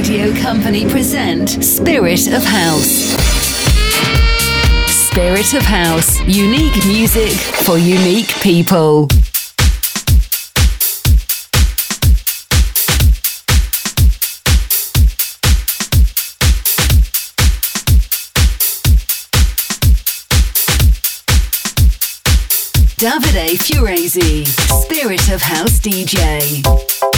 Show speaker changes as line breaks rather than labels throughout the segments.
Radio Company present Spirit of House. Spirit of House. Unique music for unique people. Davide Furezi, Spirit of House DJ.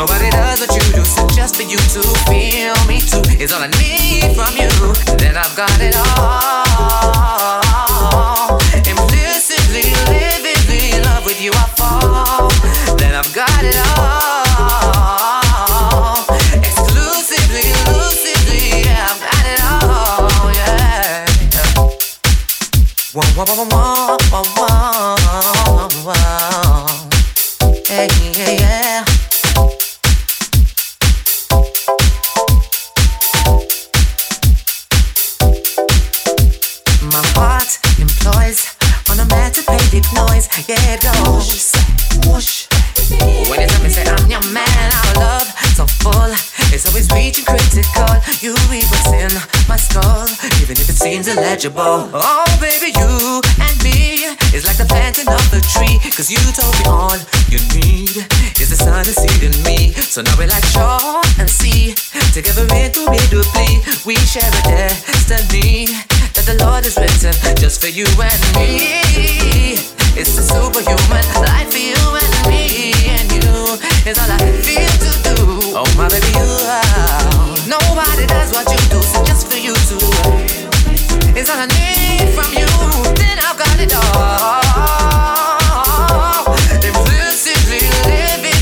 Nobody does what you do, so just for you to feel me too is all I need from you. Then I've got it all. Illegible. Oh, baby, you and me is like the planting of the tree. Cause you told me all you need is the sun to see in me. So now like shore and sea. Together indubitably, we share a destiny that the Lord has written just for you and me. It's a superhuman life for you and me. And you is all I feel to do. Oh, my baby, you are. Nobody does what you do, all I need from you. Then I've got it all.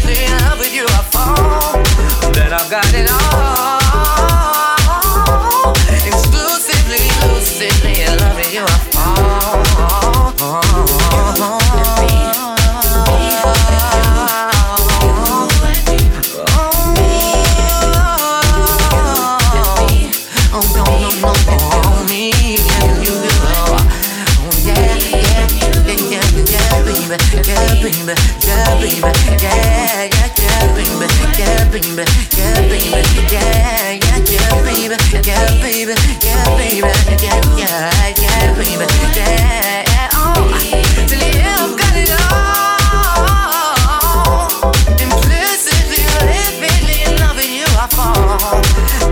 In love with you, I fall. Then I've got it all. Exclusively, in love with you, I fall. baby, yeah, baby,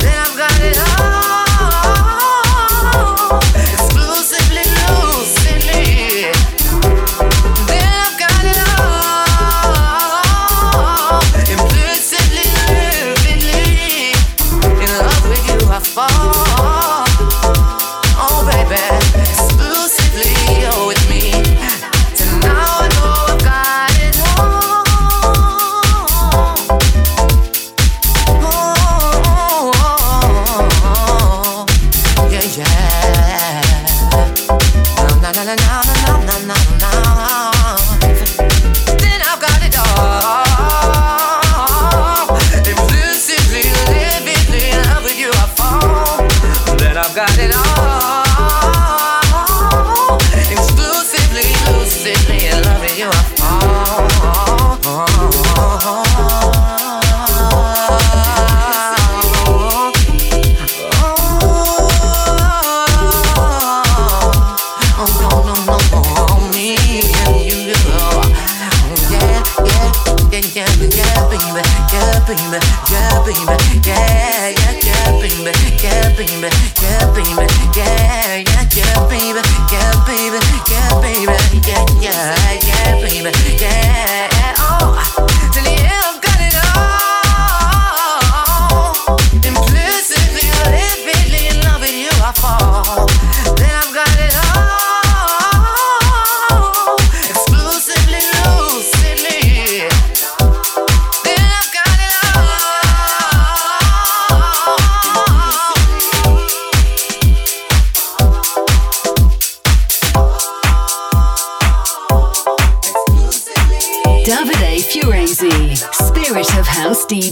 then I've got it all.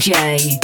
DJ.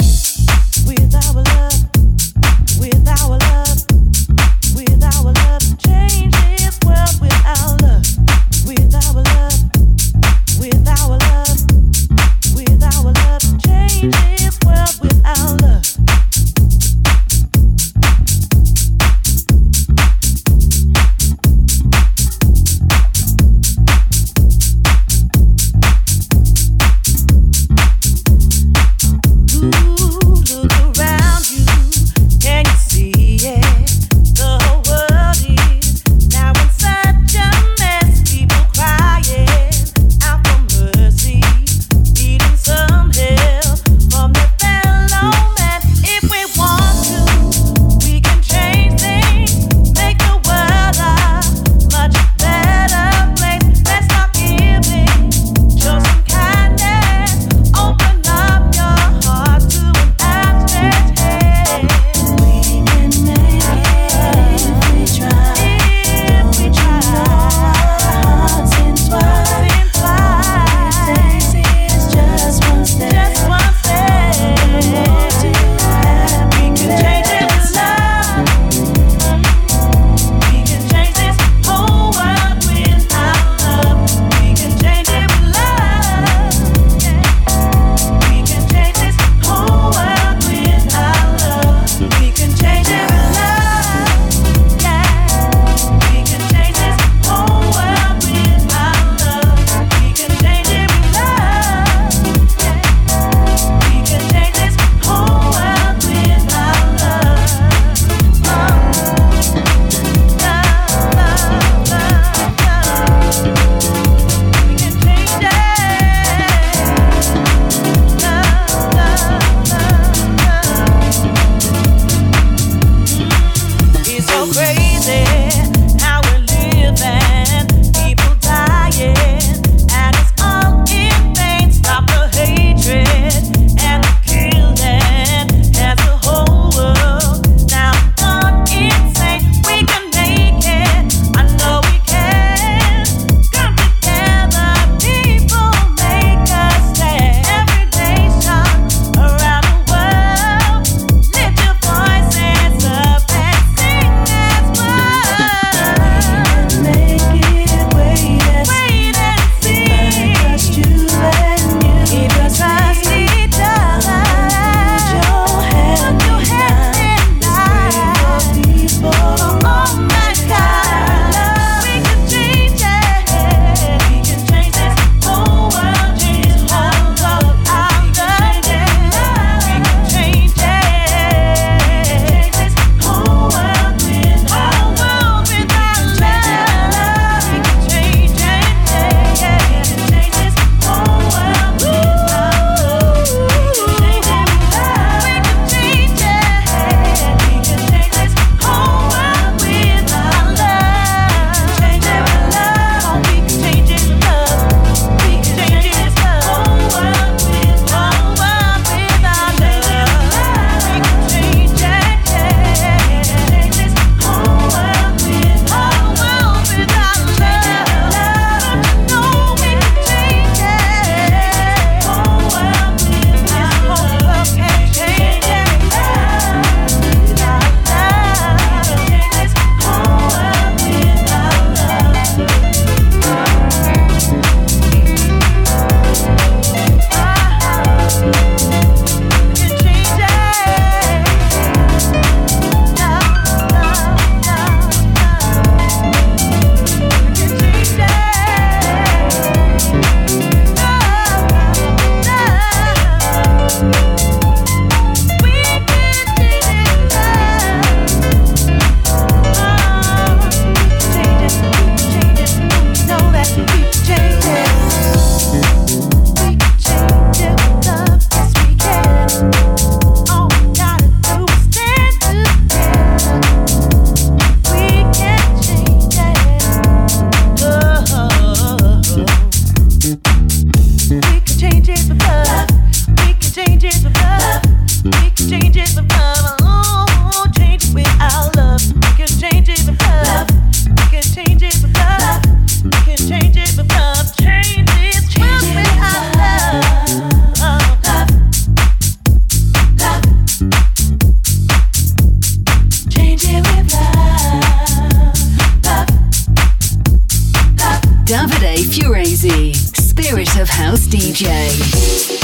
DJ.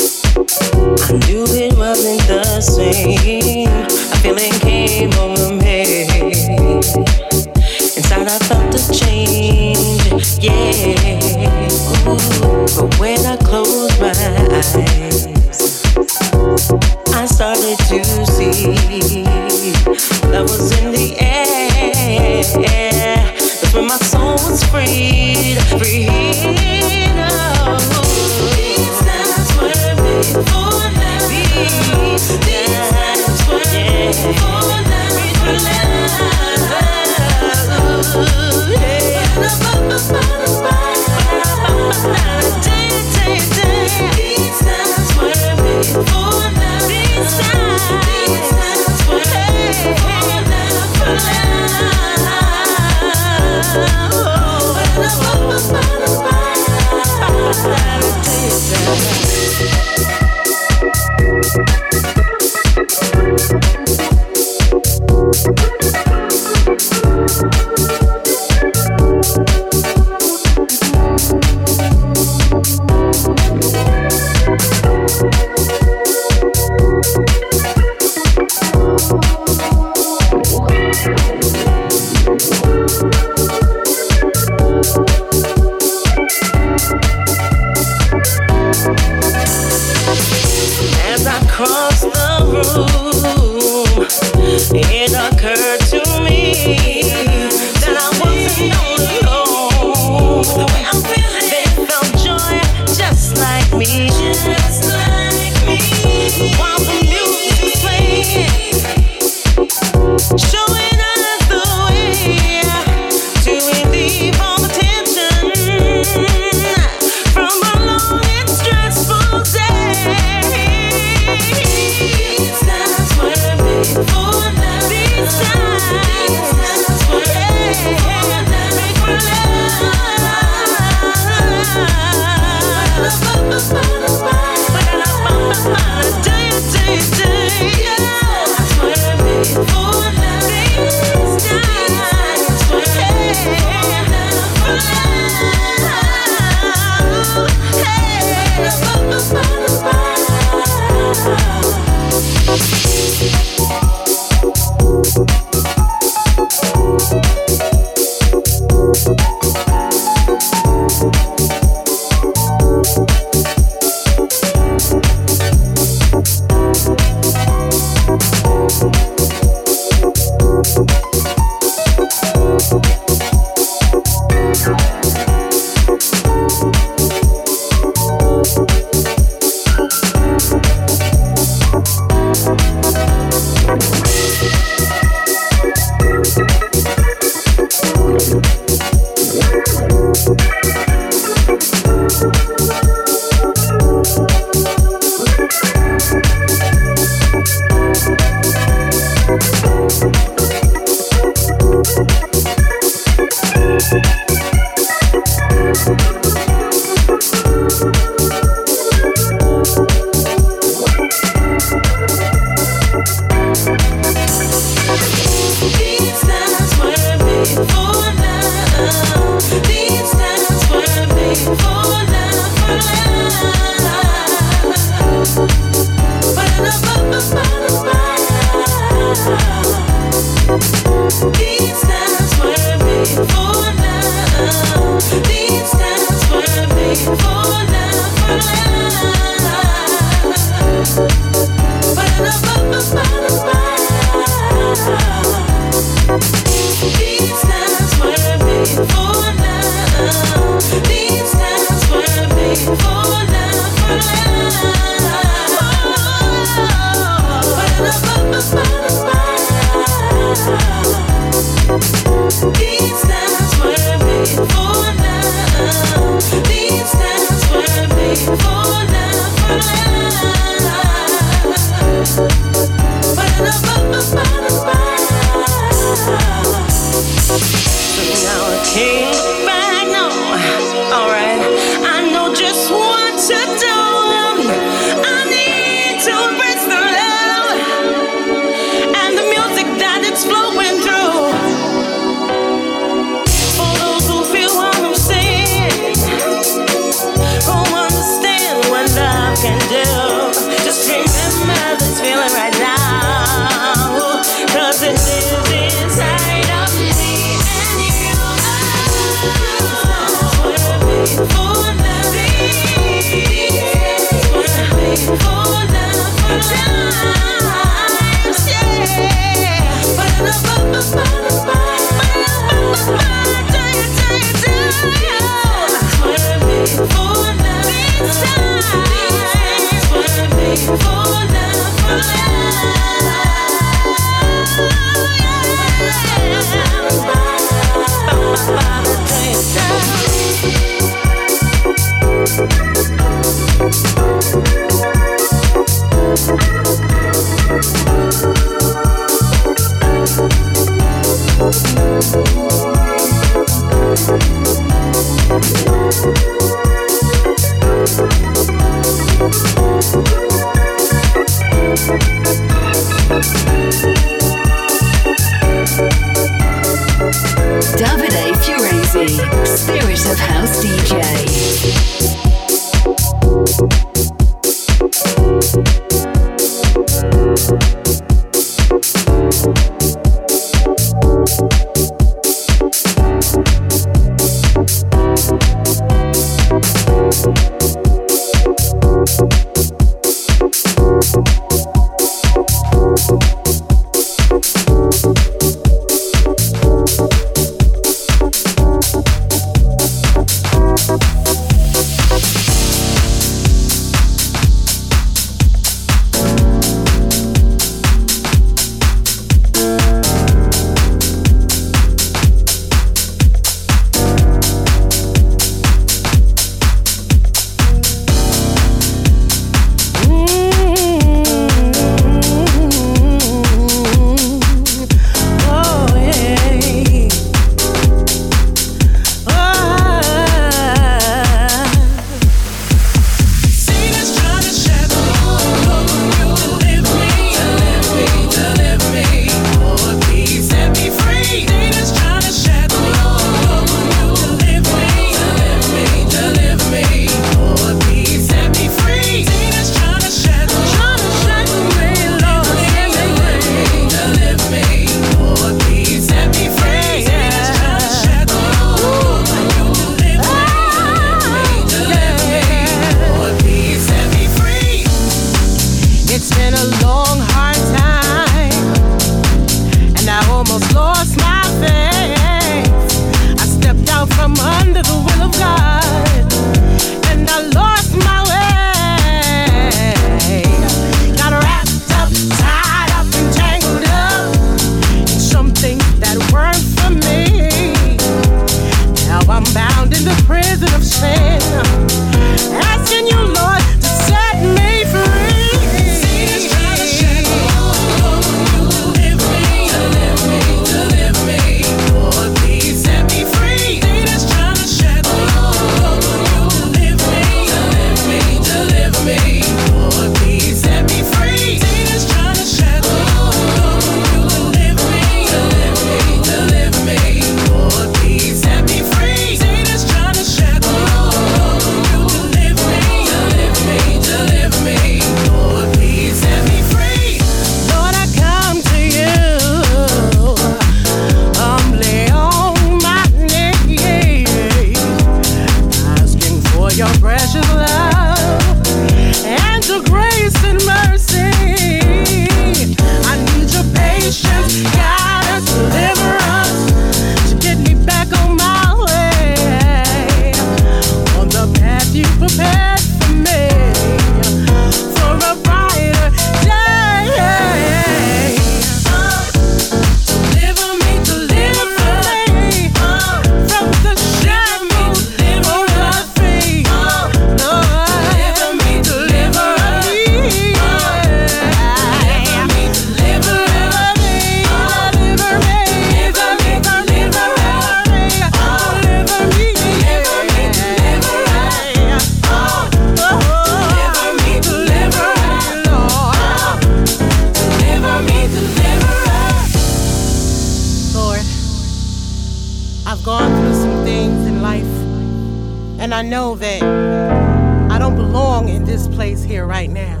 this place here right now.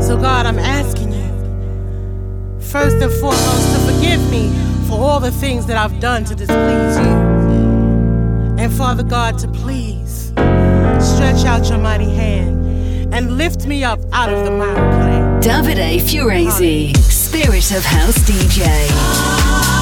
So, God, I'm asking you, first and foremost, to forgive me for all the things that I've done to displease you. And, Father God, to please stretch out your mighty hand and lift me up out of the
Davide Furezi, Spirit of House DJ.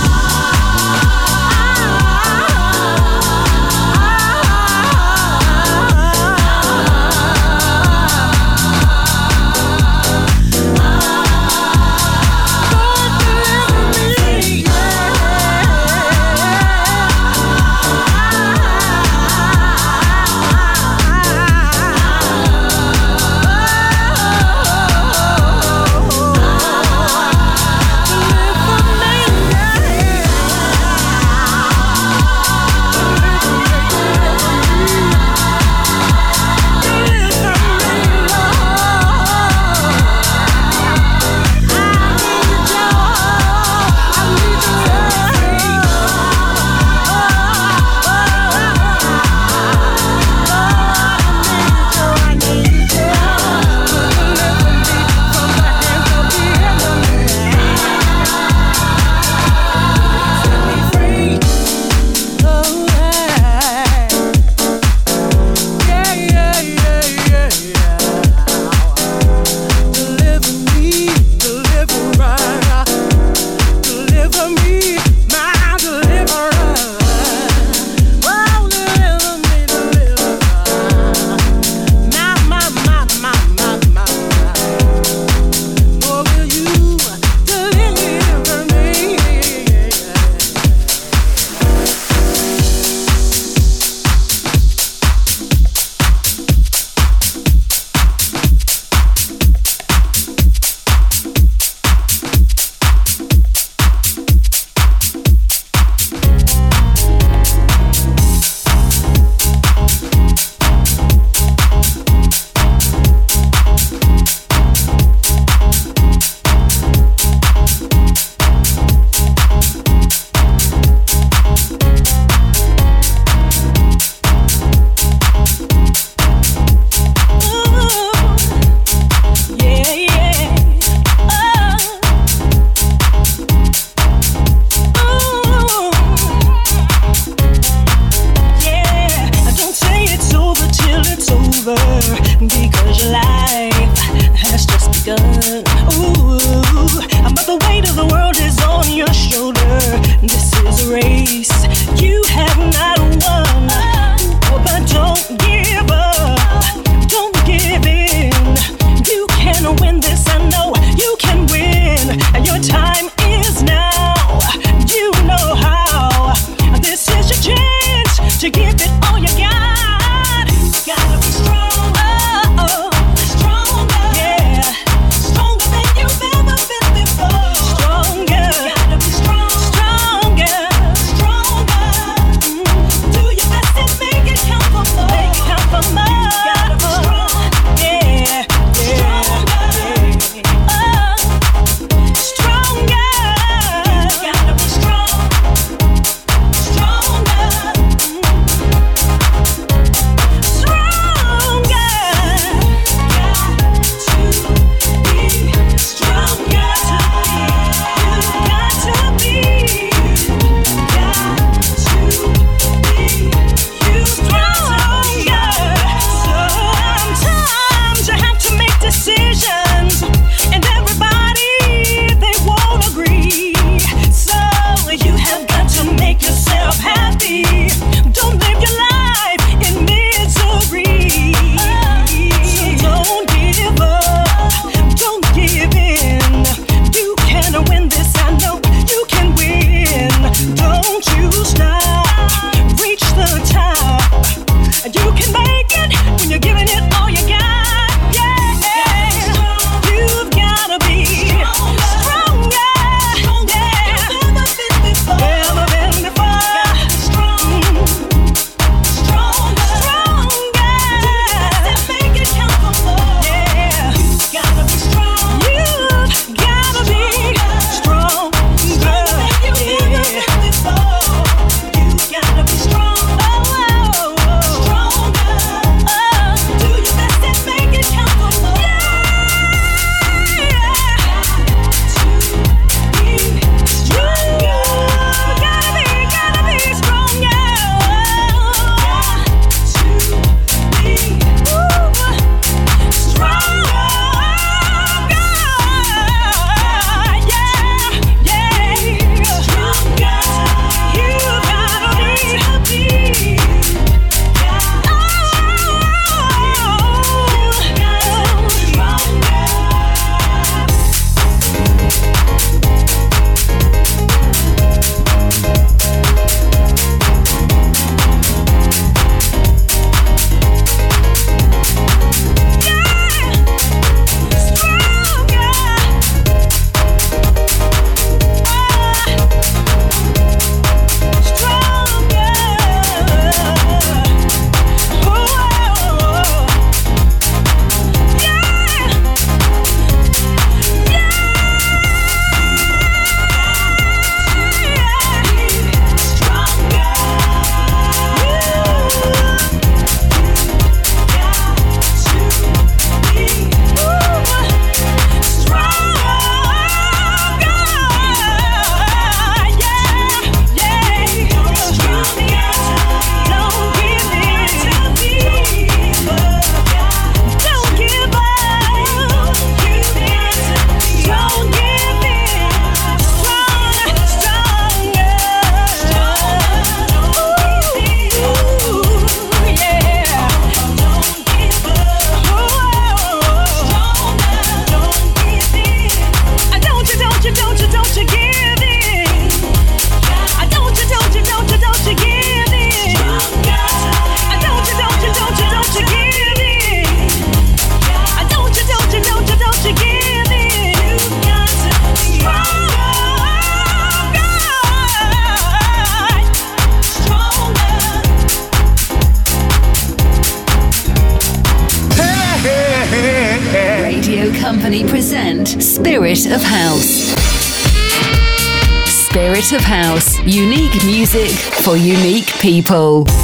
For unique people.